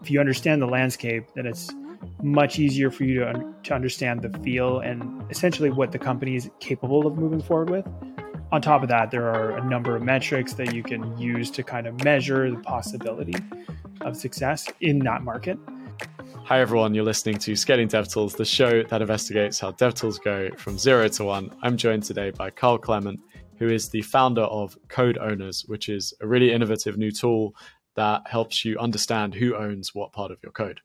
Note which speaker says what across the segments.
Speaker 1: if you understand the landscape, then it's much easier for you to, to understand the feel and essentially what the company is capable of moving forward with. On top of that, there are a number of metrics that you can use to kind of measure the possibility of success in that market.
Speaker 2: Hi, everyone. You're listening to Scaling DevTools, the show that investigates how DevTools go from zero to one. I'm joined today by Karl Clement, who is the founder of Code Owners, which is a really innovative new tool that helps you understand who owns what part of your code.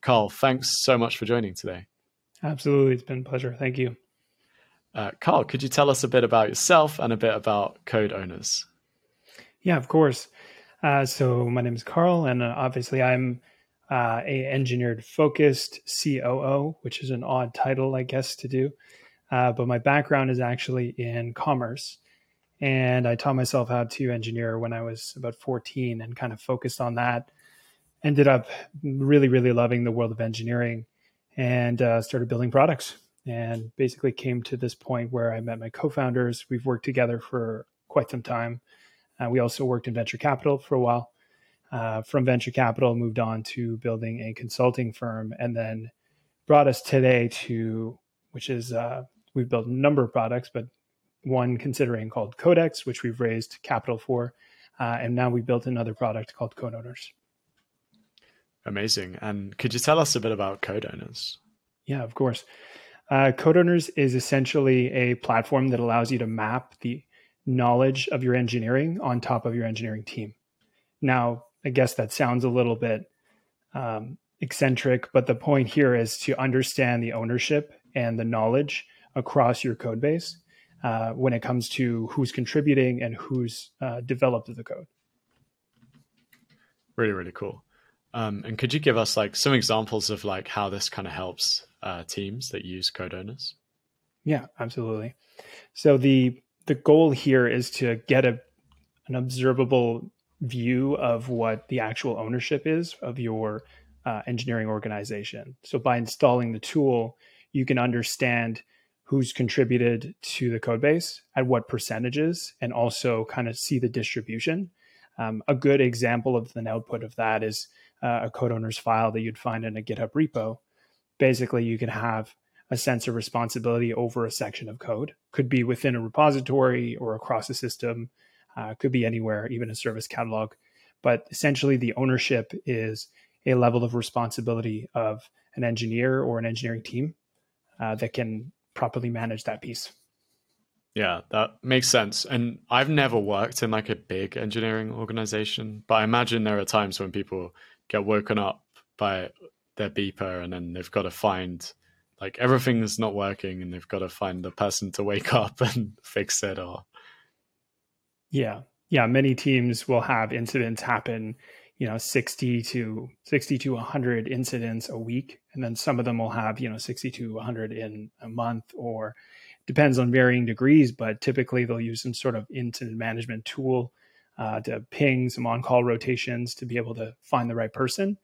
Speaker 2: Karl, thanks so much for joining today.
Speaker 1: Absolutely. It's been a pleasure. Thank you.
Speaker 2: Uh, Karl, could you tell us a bit about yourself and a bit about Code Owners?
Speaker 1: Yeah, of course. Uh, so my name is Karl, and uh, obviously I'm uh, a engineered focused COO, which is an odd title, I guess, to do. Uh, but my background is actually in commerce, and I taught myself how to engineer when I was about 14, and kind of focused on that. Ended up really, really loving the world of engineering, and uh, started building products. And basically came to this point where I met my co-founders. We've worked together for quite some time uh, we also worked in venture capital for a while. Uh, from venture capital, moved on to building a consulting firm, and then brought us today to, which is uh, we've built a number of products, but one considering called Codex, which we've raised capital for, uh, and now we built another product called Code Owners.
Speaker 2: Amazing. And could you tell us a bit about Code Owners?
Speaker 1: Yeah, of course. Uh, Code Owners is essentially a platform that allows you to map the knowledge of your engineering on top of your engineering team. Now, I guess that sounds a little bit um, eccentric, but the point here is to understand the ownership and the knowledge across your code base uh, when it comes to who's contributing and who's uh, developed the code.
Speaker 2: Really, really cool. Um, and could you give us like some examples of like how this kind of helps uh, teams that use code owners?
Speaker 1: Yeah, absolutely. So the the goal here is to get a an observable view of what the actual ownership is of your uh, engineering organization. So by installing the tool, you can understand who's contributed to the code base at what percentages and also kind of see the distribution. Um, a good example of an output of that is uh, a code owner's file that you'd find in a GitHub repo. Basically, you can have a sense of responsibility over a section of code. Could be within a repository or across a system, uh, could be anywhere, even a service catalog. But essentially, the ownership is a level of responsibility of an engineer or an engineering team uh, that can properly manage that piece.
Speaker 2: Yeah, that makes sense. And I've never worked in like a big engineering organization, but I imagine there are times when people get woken up by their beeper and then they've got to find like everything's not working and they've got to find the person to wake up and fix it or
Speaker 1: yeah yeah many teams will have incidents happen you know 60 to 60 to 100 incidents a week. And then some of them will have you know 60 to 100 in a month or depends on varying degrees but typically they'll use some sort of incident management tool uh, to ping some on-call rotations to be able to find the right person.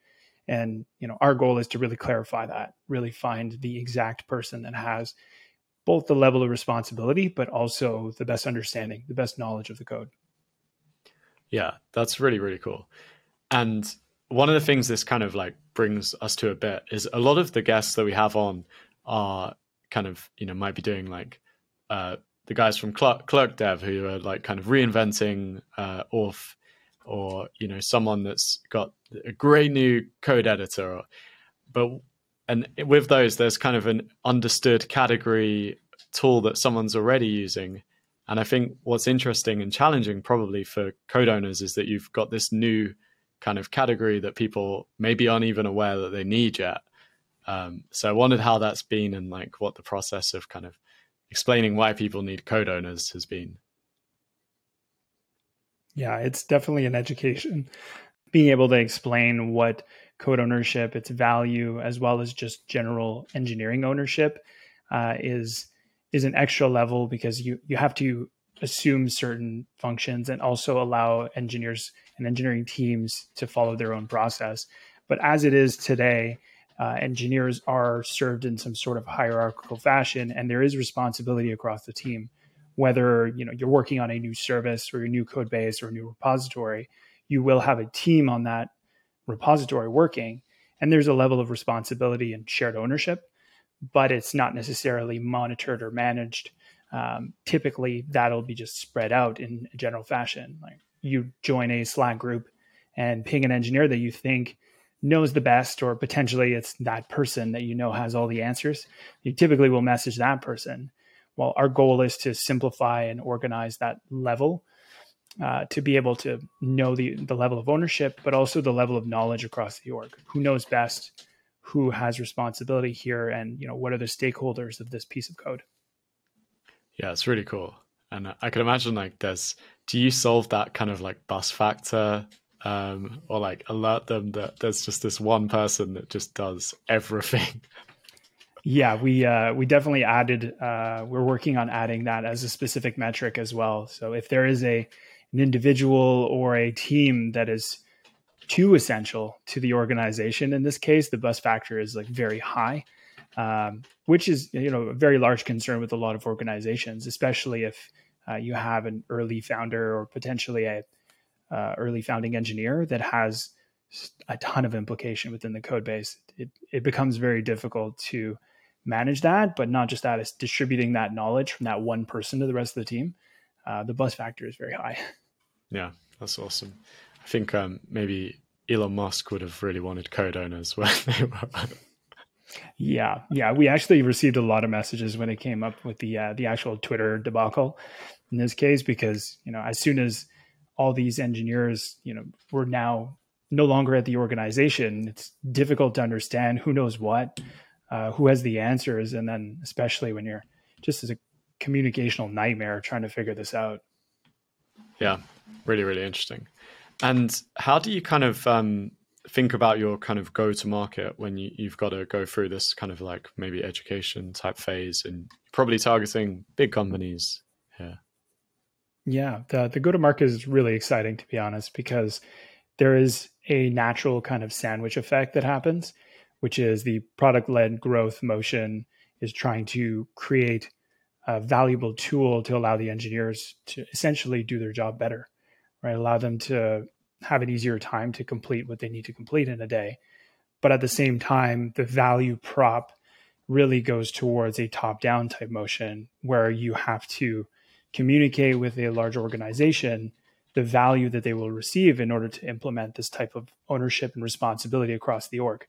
Speaker 1: And you know our goal is to really clarify that really find the exact person that has both the level of responsibility but also the best understanding the best knowledge of the code.
Speaker 2: Yeah that's really really cool and one of the things this kind of like brings us to a bit is a lot of the guests that we have on are kind of you know might be doing like uh the guys from clerk, clerk dev who are like kind of reinventing uh auth or you know someone that's got a great new code editor. But and with those there's kind of an understood category tool that someone's already using. And i think what's interesting and challenging probably for code owners is that you've got this new kind of category that people maybe aren't even aware that they need yet um, so i wondered how that's been and like what the process of kind of explaining why people need code owners has been
Speaker 1: yeah, it's definitely an education. Being able to explain what code ownership, its value, as well as just general engineering ownership, uh, is is an extra level because you you have to assume certain functions and also allow engineers and engineering teams to follow their own process. But as it is today, uh, engineers are served in some sort of hierarchical fashion, and there is responsibility across the team whether you know you're working on a new service or a new code base or a new repository, you will have a team on that repository working and there's a level of responsibility and shared ownership but it's not necessarily monitored or managed um, typically that'll be just spread out in a general fashion like you join a slack group and ping an engineer that you think knows the best or potentially it's that person that you know has all the answers you typically will message that person. Well our goal is to simplify and organize that level uh, to be able to know the the level of ownership but also the level of knowledge across the org. Who knows best? Who has responsibility here? And you know what are the stakeholders of this piece of code?
Speaker 2: Yeah it's really cool. And i can imagine like there's do you solve that kind of like bus factor um, or like alert them that there's just this one person that just does everything.
Speaker 1: Yeah, we uh, we definitely added. Uh, we're working on adding that as a specific metric as well. So if there is a an individual or a team that is too essential to the organization, in this case, the bus factor is like very high, um, which is you know a very large concern with a lot of organizations, especially if uh, you have an early founder or potentially a uh, early founding engineer that has a ton of implication within the code base. It, it becomes very difficult to manage that, but not just that, it's distributing that knowledge from that one person to the rest of the team. Uh, the bus factor is very high.
Speaker 2: Yeah, that's awesome. I think um, maybe Elon Musk would have really wanted code owners when they were.
Speaker 1: Yeah, yeah, we actually received a lot of messages when it came up with the uh, the actual Twitter debacle in this case because you know as soon as all these engineers, you know, were now no longer at the organization. It's difficult to understand who knows what, uh, who has the answers, and then especially when you're just as a communicational nightmare trying to figure this out.
Speaker 2: Yeah, really, really interesting. And how do you kind of um, think about your kind of go to market when you, you've got to go through this kind of like maybe education type phase and probably targeting big companies? Yeah.
Speaker 1: Yeah, the the go to market is really exciting to be honest because there is a natural kind of sandwich effect that happens, which is the product led growth motion is trying to create a valuable tool to allow the engineers to essentially do their job better, right? Allow them to have an easier time to complete what they need to complete in a day. But at the same time, the value prop really goes towards a top down type motion where you have to communicate with a large organization the value that they will receive in order to implement this type of ownership and responsibility across the org.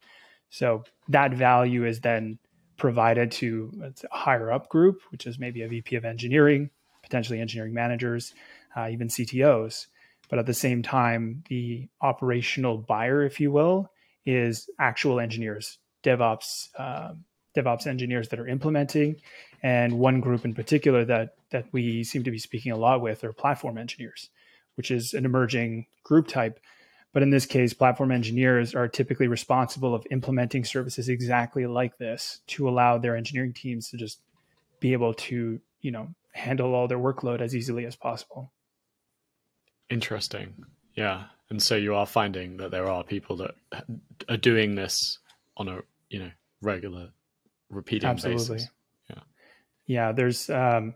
Speaker 1: So that value is then provided to a higher up group, which is maybe a VP of engineering, potentially engineering managers, uh, even CTOs. But at the same time, the operational buyer, if you will, is actual engineers, DevOps, uh, DevOps engineers that are implementing, and one group in particular that that we seem to be speaking a lot with are platform engineers, which is an emerging group type. But in this case, platform engineers are typically responsible of implementing services exactly like this to allow their engineering teams to just be able to, you know, handle all their workload as easily as possible.
Speaker 2: Interesting. Yeah. And so you are finding that there are people that are doing this on a, you know, regular repeating Absolutely. basis.
Speaker 1: Yeah. Yeah. There's um,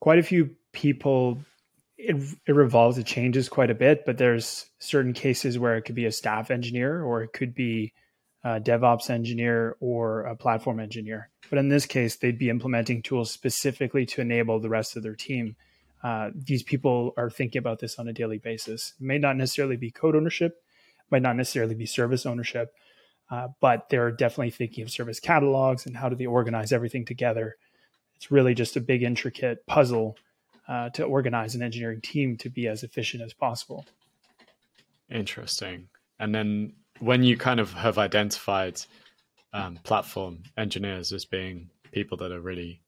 Speaker 1: quite a few people. It, it revolves, it changes quite a bit, but there's certain cases where it could be a staff engineer or it could be a DevOps engineer or a platform engineer. But in this case, they'd be implementing tools specifically to enable the rest of their team. Uh, these people are thinking about this on a daily basis. It may not necessarily be code ownership, might not necessarily be service ownership, uh, but they're definitely thinking of service catalogs and how do they organize everything together. It's really just a big, intricate puzzle uh, to organize an engineering team to be as efficient as possible.
Speaker 2: Interesting. And then when you kind of have identified um, platform engineers as being people that are really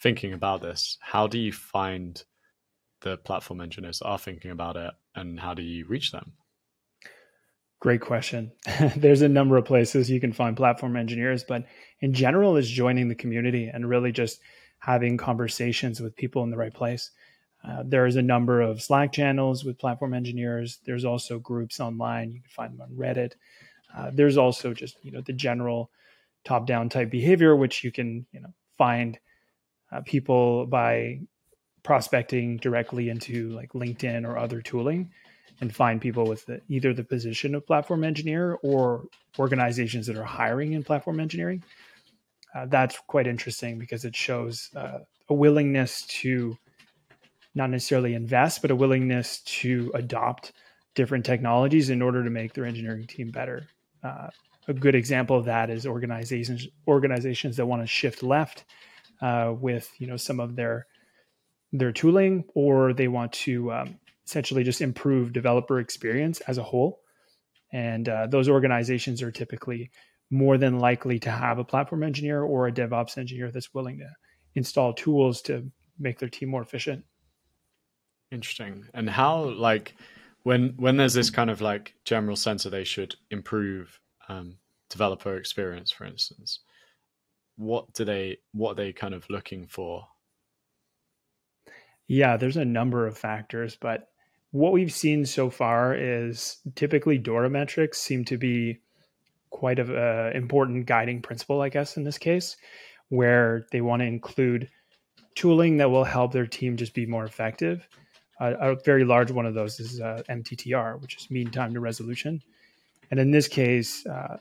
Speaker 2: thinking about this, how do you find the platform engineers are thinking about it and how do you reach them?
Speaker 1: Great question. There's a number of places you can find platform engineers, but in general, is joining the community and really just having conversations with people in the right place. Uh, there is a number of Slack channels with platform engineers. There's also groups online. You can find them on Reddit. Uh, there's also just you know the general top-down type behavior, which you can you know find uh, people by prospecting directly into like LinkedIn or other tooling and find people with the, either the position of platform engineer or organizations that are hiring in platform engineering. Uh, that's quite interesting because it shows uh, a willingness to not necessarily invest, but a willingness to adopt different technologies in order to make their engineering team better. Uh, a good example of that is organizations organizations that want to shift left uh, with you know some of their their tooling, or they want to um, essentially just improve developer experience as a whole. And uh, those organizations are typically more than likely to have a platform engineer or a DevOps engineer that's willing to install tools to make their team more efficient.
Speaker 2: Interesting. And how like when when there's this kind of like general sense that they should improve um, developer experience, for instance, what do they what are they kind of looking for?
Speaker 1: Yeah, there's a number of factors, but what we've seen so far is typically DORA metrics seem to be quite an important guiding principle, I guess, in this case, where they want to include tooling that will help their team just be more effective. Uh, a very large one of those is uh, MTTR, which is mean time to resolution. And in this case, uh,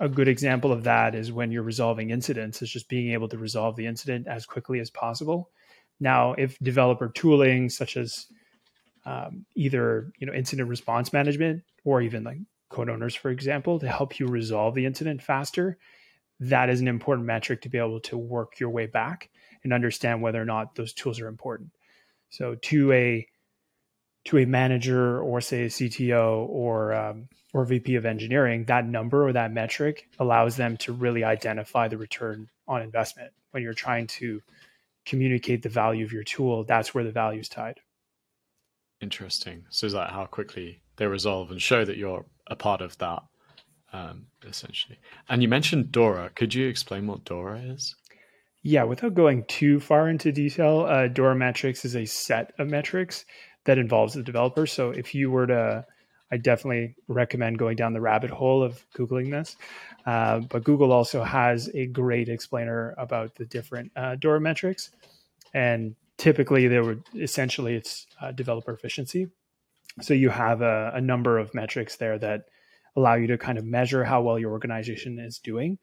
Speaker 1: a good example of that is when you're resolving incidents, is just being able to resolve the incident as quickly as possible. Now, if developer tooling such as um, either you know incident response management or even like code owners, for example, to help you resolve the incident faster, that is an important metric to be able to work your way back and understand whether or not those tools are important. So to a to a manager or say a CTO or um, or VP of engineering, that number or that metric allows them to really identify the return on investment when you're trying to communicate the value of your tool. That's where the value is tied.
Speaker 2: Interesting. So is that how quickly they resolve and show that you're a part of that, um, essentially? And you mentioned Dora. Could you explain what Dora is?
Speaker 1: Yeah, without going too far into detail, uh, Dora metrics is a set of metrics that involves the developer. So if you were to, I definitely recommend going down the rabbit hole of Googling this. Uh, but Google also has a great explainer about the different uh, Dora metrics. And typically there would essentially it's uh, developer efficiency. So you have a, a, number of metrics there that allow you to kind of measure how well your organization is doing.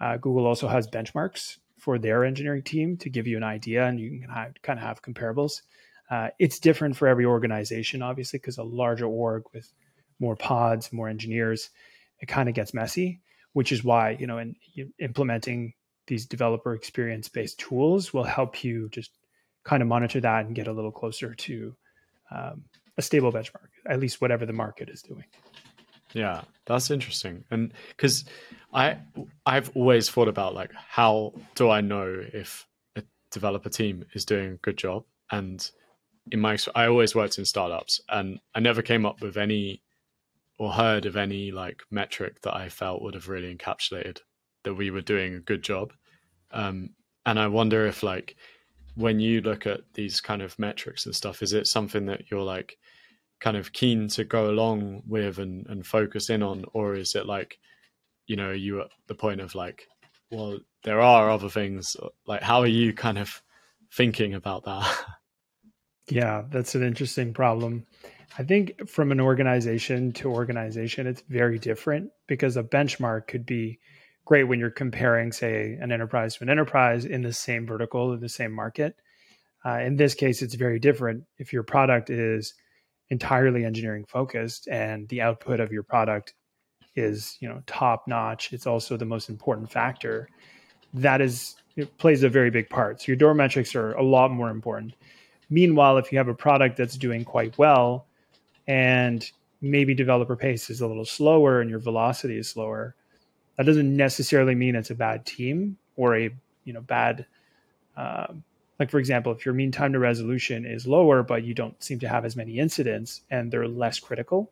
Speaker 1: Uh, google also has benchmarks for their engineering team to give you an idea and you can have, kind of have comparables. Uh, it's different for every organization obviously because a larger org with more pods more engineers it kind of gets messy which is why you know in implementing these developer experience based tools will help you just kind of monitor that and get a little closer to um, a stable benchmark, at least whatever the market is doing.
Speaker 2: Yeah, that's interesting. And because I I've always thought about like how do I know if a developer team is doing a good job? And in my I always worked in startups, and I never came up with any or heard of any like metric that I felt would have really encapsulated that we were doing a good job. Um, and I wonder if like when you look at these kind of metrics and stuff, is it something that you're like kind of keen to go along with and, and focus in on, or is it like, you know, you at the point of like, well, there are other things. Like, how are you kind of thinking about that?
Speaker 1: Yeah, that's an interesting problem. I think from an organization to organization, it's very different because a benchmark could be great when you're comparing, say, an enterprise to an enterprise in the same vertical or the same market. Uh, in this case, it's very different. If your product is entirely engineering focused and the output of your product is, you know, top notch, it's also the most important factor. That is it plays a very big part. So your Dora metrics are a lot more important. Meanwhile, if you have a product that's doing quite well and maybe developer pace is a little slower and your velocity is slower, that doesn't necessarily mean it's a bad team or a you know bad um, like for example if your mean time to resolution is lower but you don't seem to have as many incidents and they're less critical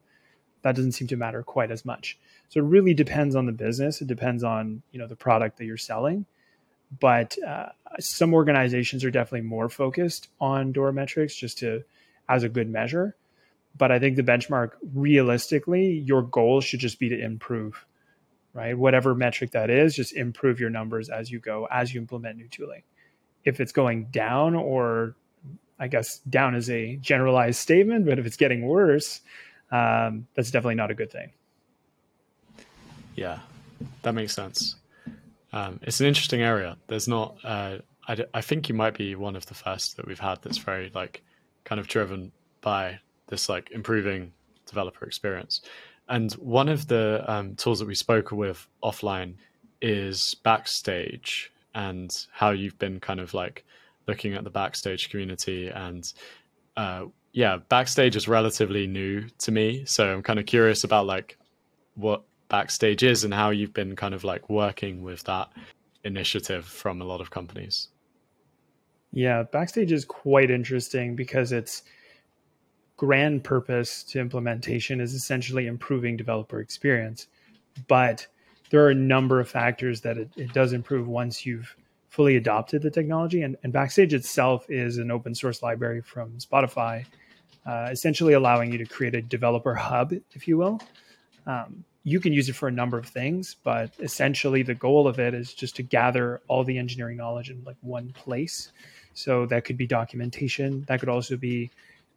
Speaker 1: that doesn't seem to matter quite as much. So it really depends on the business. It depends on you know the product that you're selling but uh, some organizations are definitely more focused on Dora metrics just to as a good measure but i think the benchmark realistically your goal should just be to improve right? Whatever metric that is, just improve your numbers as you go, as you implement new tooling. If it's going down, or I guess down is a generalized statement, but if it's getting worse, um, that's definitely not a good thing.
Speaker 2: Yeah, that makes sense. Um, it's an interesting area. There's not. Uh, I, I think you might be one of the first that we've had that's very like kind of driven by this like improving developer experience. And one of the um, tools that we spoke with offline is Backstage and how you've been kind of like looking at the Backstage community. And uh, yeah, Backstage is relatively new to me. So I'm kind of curious about like what Backstage is and how you've been kind of like working with that initiative from a lot of companies.
Speaker 1: Yeah, Backstage is quite interesting because its grand purpose to implementation is essentially improving developer experience. But there are a number of factors that it, it does improve once you've fully adopted the technology. And, and, Backstage itself is an open source library from Spotify, uh, essentially allowing you to create a developer hub, if you will. Um, you can use it for a number of things, but essentially the goal of it is just to gather all the engineering knowledge in like one place so that could be documentation. That could also be,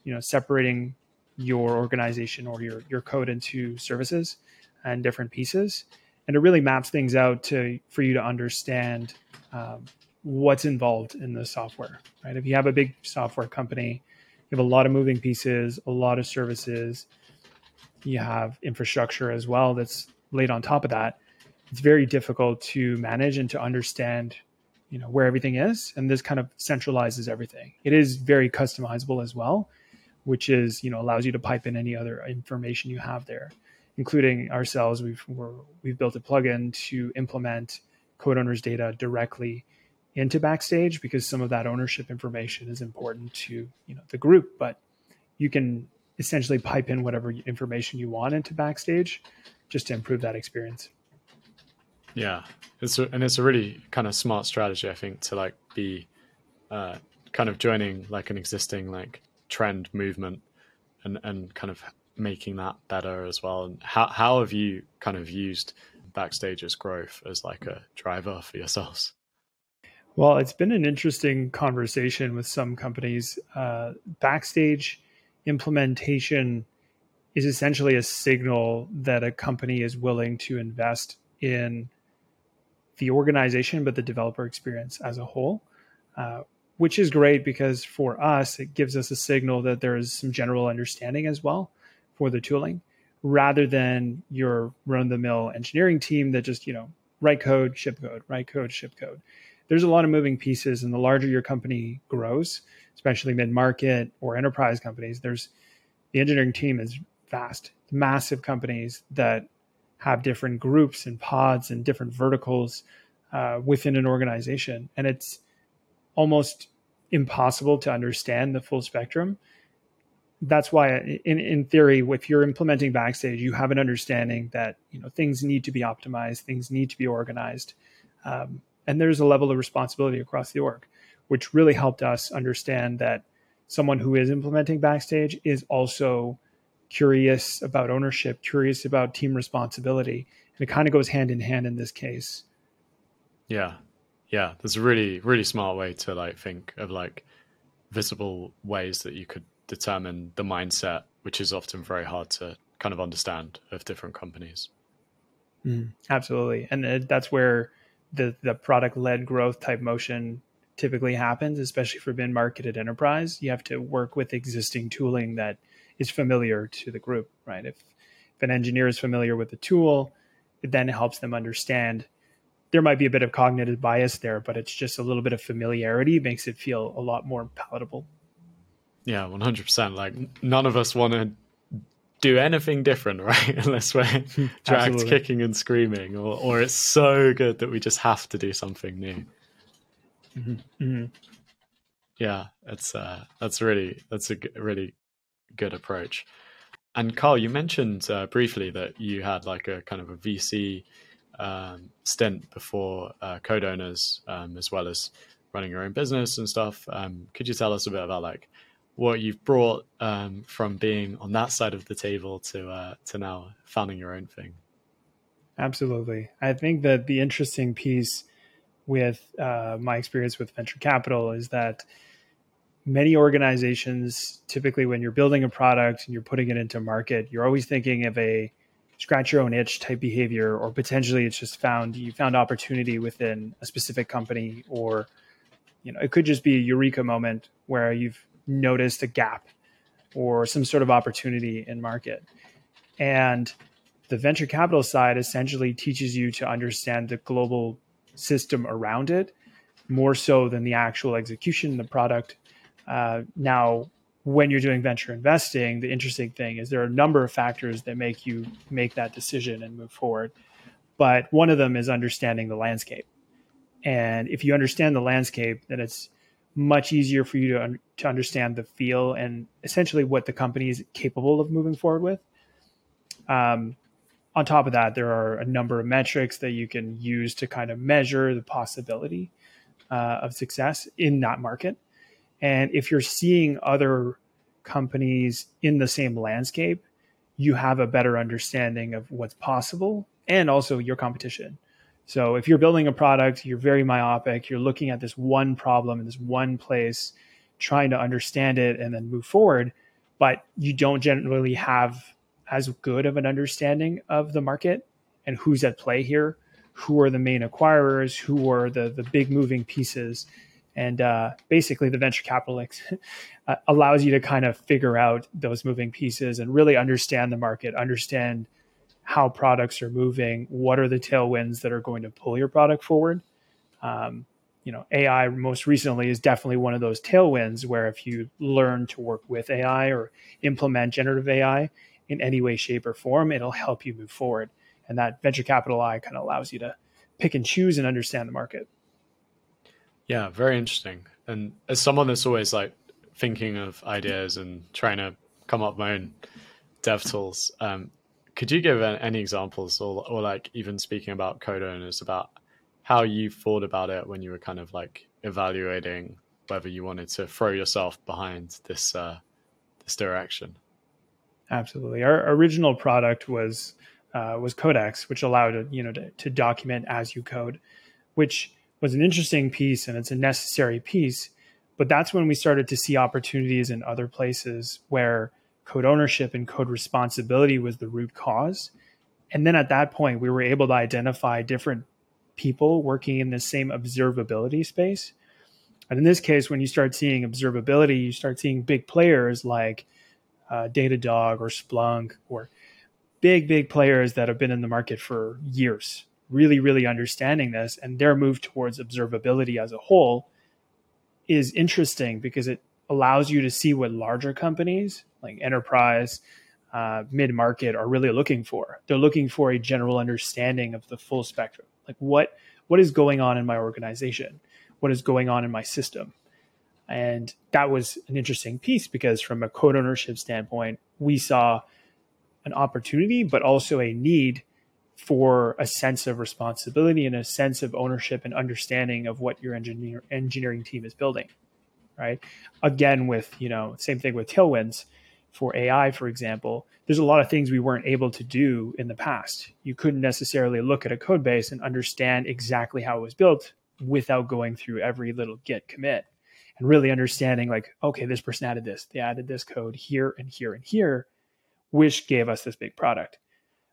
Speaker 1: you know, separating your organization or your your code into services and different pieces, and it really maps things out to for you to understand um, what's involved in the software. Right? If you have a big software company, you have a lot of moving pieces, a lot of services. You have infrastructure as well that's laid on top of that. It's very difficult to manage and to understand you know where everything is and this kind of centralizes everything it is very customizable as well which is you know allows you to pipe in any other information you have there including ourselves we've we have built a plugin to implement code owners data directly into backstage because some of that ownership information is important to you know the group but you can essentially pipe in whatever information you want into backstage just to improve that experience
Speaker 2: yeah, it's a, and it's a really kind of smart strategy, I think, to like be uh, kind of joining like an existing like trend movement and and kind of making that better as well. And how how have you kind of used Backstage's growth as like a driver for yourselves?
Speaker 1: Well, it's been an interesting conversation with some companies. Uh, Backstage implementation is essentially a signal that a company is willing to invest in the organization, but the developer experience as a whole, uh, which is great because for us, it gives us a signal that there is some general understanding as well for the tooling rather than your run the mill engineering team that just, you know, write code, ship code, write code, ship code. There's a lot of moving pieces, and the larger your company grows, especially mid market or enterprise companies, there's the engineering team is vast, massive companies that have different groups and pods and different verticals uh, within an organization. And it's almost impossible to understand the full spectrum. That's why, in, in theory, if you're implementing Backstage, you have an understanding that you know things need to be optimized, things need to be organized, um, and there's a level of responsibility across the org, which really helped us understand that someone who is implementing Backstage is also curious about ownership, curious about team responsibility. And it kind of goes hand in hand in this case.
Speaker 2: Yeah. Yeah. There's a really, really smart way to like think of like visible ways that you could determine the mindset, which is often very hard to kind of understand of different companies.
Speaker 1: Mm, absolutely. And that's where the, the product led growth type motion typically happens, especially for mid marketed enterprise. You have to work with existing tooling that is familiar to the group, right? If if an engineer is familiar with the tool, it then helps them understand. There might be a bit of cognitive bias there, but it's just a little bit of familiarity makes it feel a lot more palatable.
Speaker 2: Yeah, one hundred percent. Like none of us want to do anything different, right? Unless we're dragged kicking and screaming, or or it's so good that we just have to do something new. Mm-hmm. Mm-hmm. Yeah, it's uh, that's really that's a really good approach. And Karl, you mentioned uh, briefly that you had like a kind of a VC um, stint before uh, code owners, um, as well as running your own business and stuff. Um, could you tell us a bit about like what you've brought um, from being on that side of the table to uh, to now founding your own thing?
Speaker 1: Absolutely, I think that the interesting piece with uh, my experience with venture capital is that many organizations, typically when you're building a product and you're putting it into market, you're always thinking of a scratch your own itch type behavior, or potentially it's just found you found opportunity within a specific company, or you know, it could just be a eureka moment where you've noticed a gap or some sort of opportunity in market. And the venture capital side essentially teaches you to understand the global system around it more so than the actual execution, of the product. Uh, now, when you're doing venture investing, the interesting thing is there are a number of factors that make you make that decision and move forward. But one of them is understanding the landscape. And if you understand the landscape, then it's much easier for you to, un- to understand the feel and essentially what the company is capable of moving forward with. Um, on top of that, there are a number of metrics that you can use to kind of measure the possibility uh, of success in that market. And if you're seeing other companies in the same landscape, you have a better understanding of what's possible and also your competition. So if you're building a product, you're very myopic, you're looking at this one problem in this one place, trying to understand it and then move forward, but you don't generally have as good of an understanding of the market and who's at play here, who are the main acquirers, who are the the big moving pieces, and uh, basically the venture capital uh, allows you to kind of figure out those moving pieces and really understand the market, understand how products are moving, what are the tailwinds that are going to pull your product forward. Um, you know, AI most recently is definitely one of those tailwinds where if you learn to work with AI or implement generative AI in any way, shape, or form, it'll help you move forward. And that venture capital eye kind of allows you to pick and choose and understand the market.
Speaker 2: Yeah, very interesting. And as someone that's always like thinking of ideas and trying to come up with my own dev tools, um, could you give any examples or, or like even speaking about code owners about how you thought about it when you were kind of like evaluating whether you wanted to throw yourself behind this uh, this direction?
Speaker 1: Absolutely. Our original product was uh, was Codex, which allowed you know to, to document as you code, which was an interesting piece and it's a necessary piece. But that's when we started to see opportunities in other places where code ownership and code responsibility was the root cause. And then at that point, we were able to identify different people working in the same observability space. And in this case, when you start seeing observability, you start seeing big players like uh, Datadog or Splunk or big, big players that have been in the market for years, really, really understanding this. And their move towards observability as a whole is interesting because it allows you to see what larger companies like enterprise, uh, mid market are really looking for. They're looking for a general understanding of the full spectrum. Like what what is going on in my organization? What is going on in my system? And that was an interesting piece because from a code ownership standpoint, we saw an opportunity, but also a need for a sense of responsibility and a sense of ownership and understanding of what your engineer, engineering team is building. Right. Again, with, you know, same thing with tailwinds for AI, for example, there's a lot of things we weren't able to do in the past. You couldn't necessarily look at a code base and understand exactly how it was built without going through every little git commit and really understanding like, okay, this person added this, they added this code here and here and here, which gave us this big product.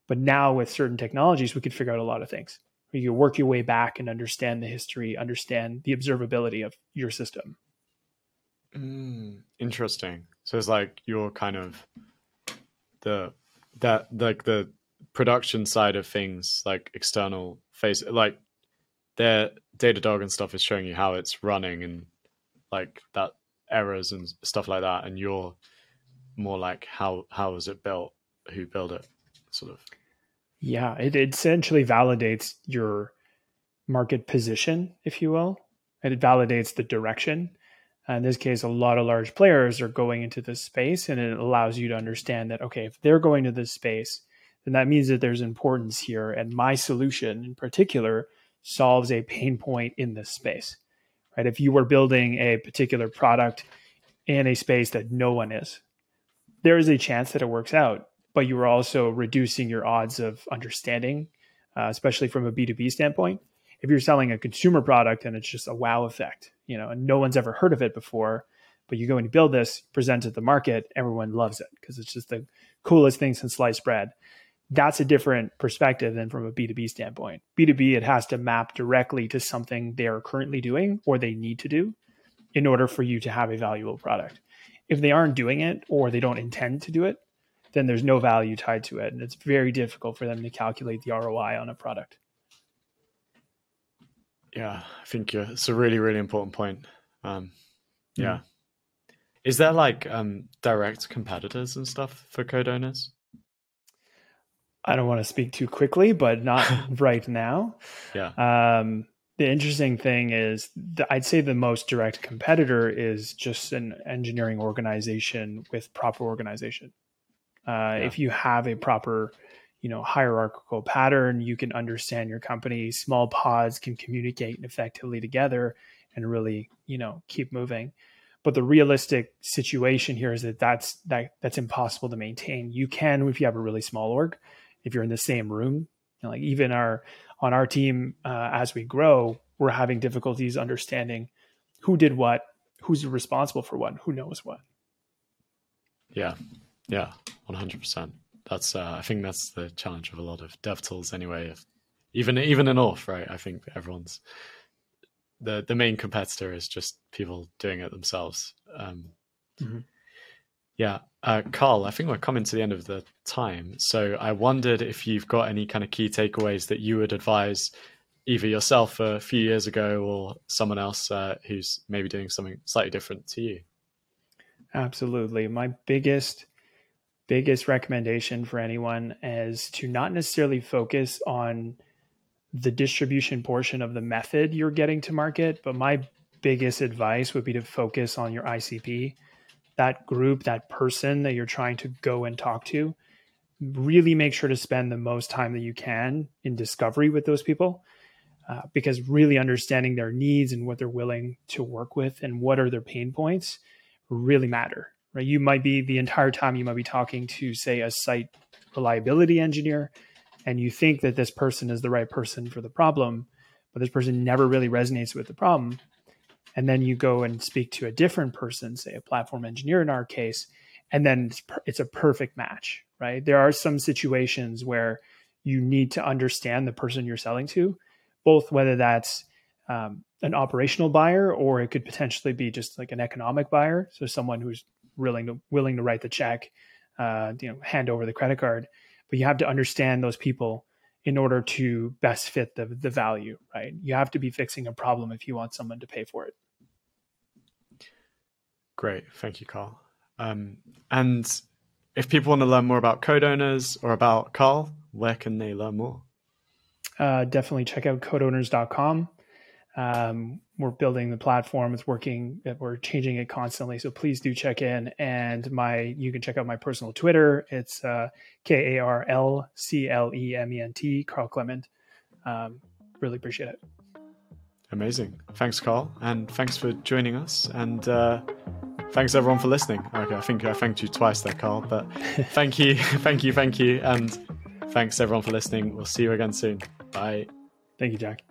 Speaker 1: But now with certain technologies, we could figure out a lot of things. You work your way back and understand the history, understand the observability of your system.
Speaker 2: Mm, interesting. So it's like you're kind of the that like the production side of things, like external face, like their Datadog and stuff is showing you how it's running and like that errors and stuff like that, and you're more like how how is it built, who built it, sort of.
Speaker 1: Yeah, it, it essentially validates your market position, if you will. And it validates the direction. In this case, a lot of large players are going into this space, and it allows you to understand that okay, if they're going to this space, then that means that there's importance here, and my solution in particular solves a pain point in this space right? If you were building a particular product in a space that no one is, there is a chance that it works out, but you are also reducing your odds of understanding, uh, especially from a B2B standpoint. If you're selling a consumer product and it's just a wow effect, you know, no one's ever heard of it before, But you go and you build this, present it to the market, everyone loves it because it's just the coolest thing since sliced bread. That's a different perspective than from a B2B standpoint. B2B, it has to map directly to something they are currently doing or they need to do in order for you to have a valuable product. If they aren't doing it or they don't intend to do it, then there's no value tied to it. And it's very difficult for them to calculate the ROI on a product.
Speaker 2: Yeah, I think it's a really, really important point. Um, yeah. Mm. Is there like um, direct competitors and stuff for code owners?
Speaker 1: I don't want to speak too quickly, but not right now.
Speaker 2: Yeah.
Speaker 1: Um, the interesting thing is, the, I'd say the most direct competitor is just an engineering organization with proper organization. Uh, yeah. If you have a proper, you know, hierarchical pattern, you can understand your company. Small pods can communicate effectively together and really, you know, keep moving. But the realistic situation here is that that's that that's impossible to maintain. You can if you have a really small org, if you're in the same room. You know, like even our on our team uh, as we grow, we're having difficulties understanding who did what, who's responsible for what, who knows what.
Speaker 2: Yeah, yeah, one hundred percent. That's uh, I think that's the challenge of a lot of dev tools anyway. If, even even in Auth, right? I think everyone's the the main competitor is just people doing it themselves. Um, mm-hmm. Yeah, uh, Karl, I think we're coming to the end of the time. So I wondered if you've got any kind of key takeaways that you would advise either yourself a few years ago or someone else uh, who's maybe doing something slightly different to you.
Speaker 1: Absolutely. My biggest biggest recommendation for anyone is to not necessarily focus on the distribution portion of the method you're getting to market, but my biggest advice would be to focus on your ICP that group, that person that you're trying to go and talk to, really make sure to spend the most time that you can in discovery with those people. Uh, because really understanding their needs and what they're willing to work with and what are their pain points really matter right? You might be the entire time you might be talking to say a site reliability engineer and you think that this person is the right person for the problem but this person never really resonates with the problem. And then you go and speak to a different person, say a platform engineer in our case, and then it's, per- it's a perfect match, right? There are some situations where you need to understand the person you're selling to, both whether that's um, an operational buyer or it could potentially be just like an economic buyer, so someone who's willing to willing to write the check, uh, you know, hand over the credit card. But you have to understand those people in order to best fit the the value, right? You have to be fixing a problem if you want someone to pay for it.
Speaker 2: Great, thank you, Karl. Um, and if people want to learn more about code owners or about Karl, where can they learn more?
Speaker 1: Uh, definitely check out codeowners.com. Um, we're building the platform. It's working. We're changing it constantly. So please do check in. And my, you can check out my personal Twitter. It's uh, K A R L C L E M E N T, Karl Clement. Um, really appreciate it.
Speaker 2: Amazing. Thanks, Karl, and thanks for joining us. And uh, thanks everyone for listening. Okay, I think I thanked you twice there, Karl. But thank you, thank you, thank you, and thanks everyone for listening. We'll see you again soon. Bye.
Speaker 1: Thank you, Jack.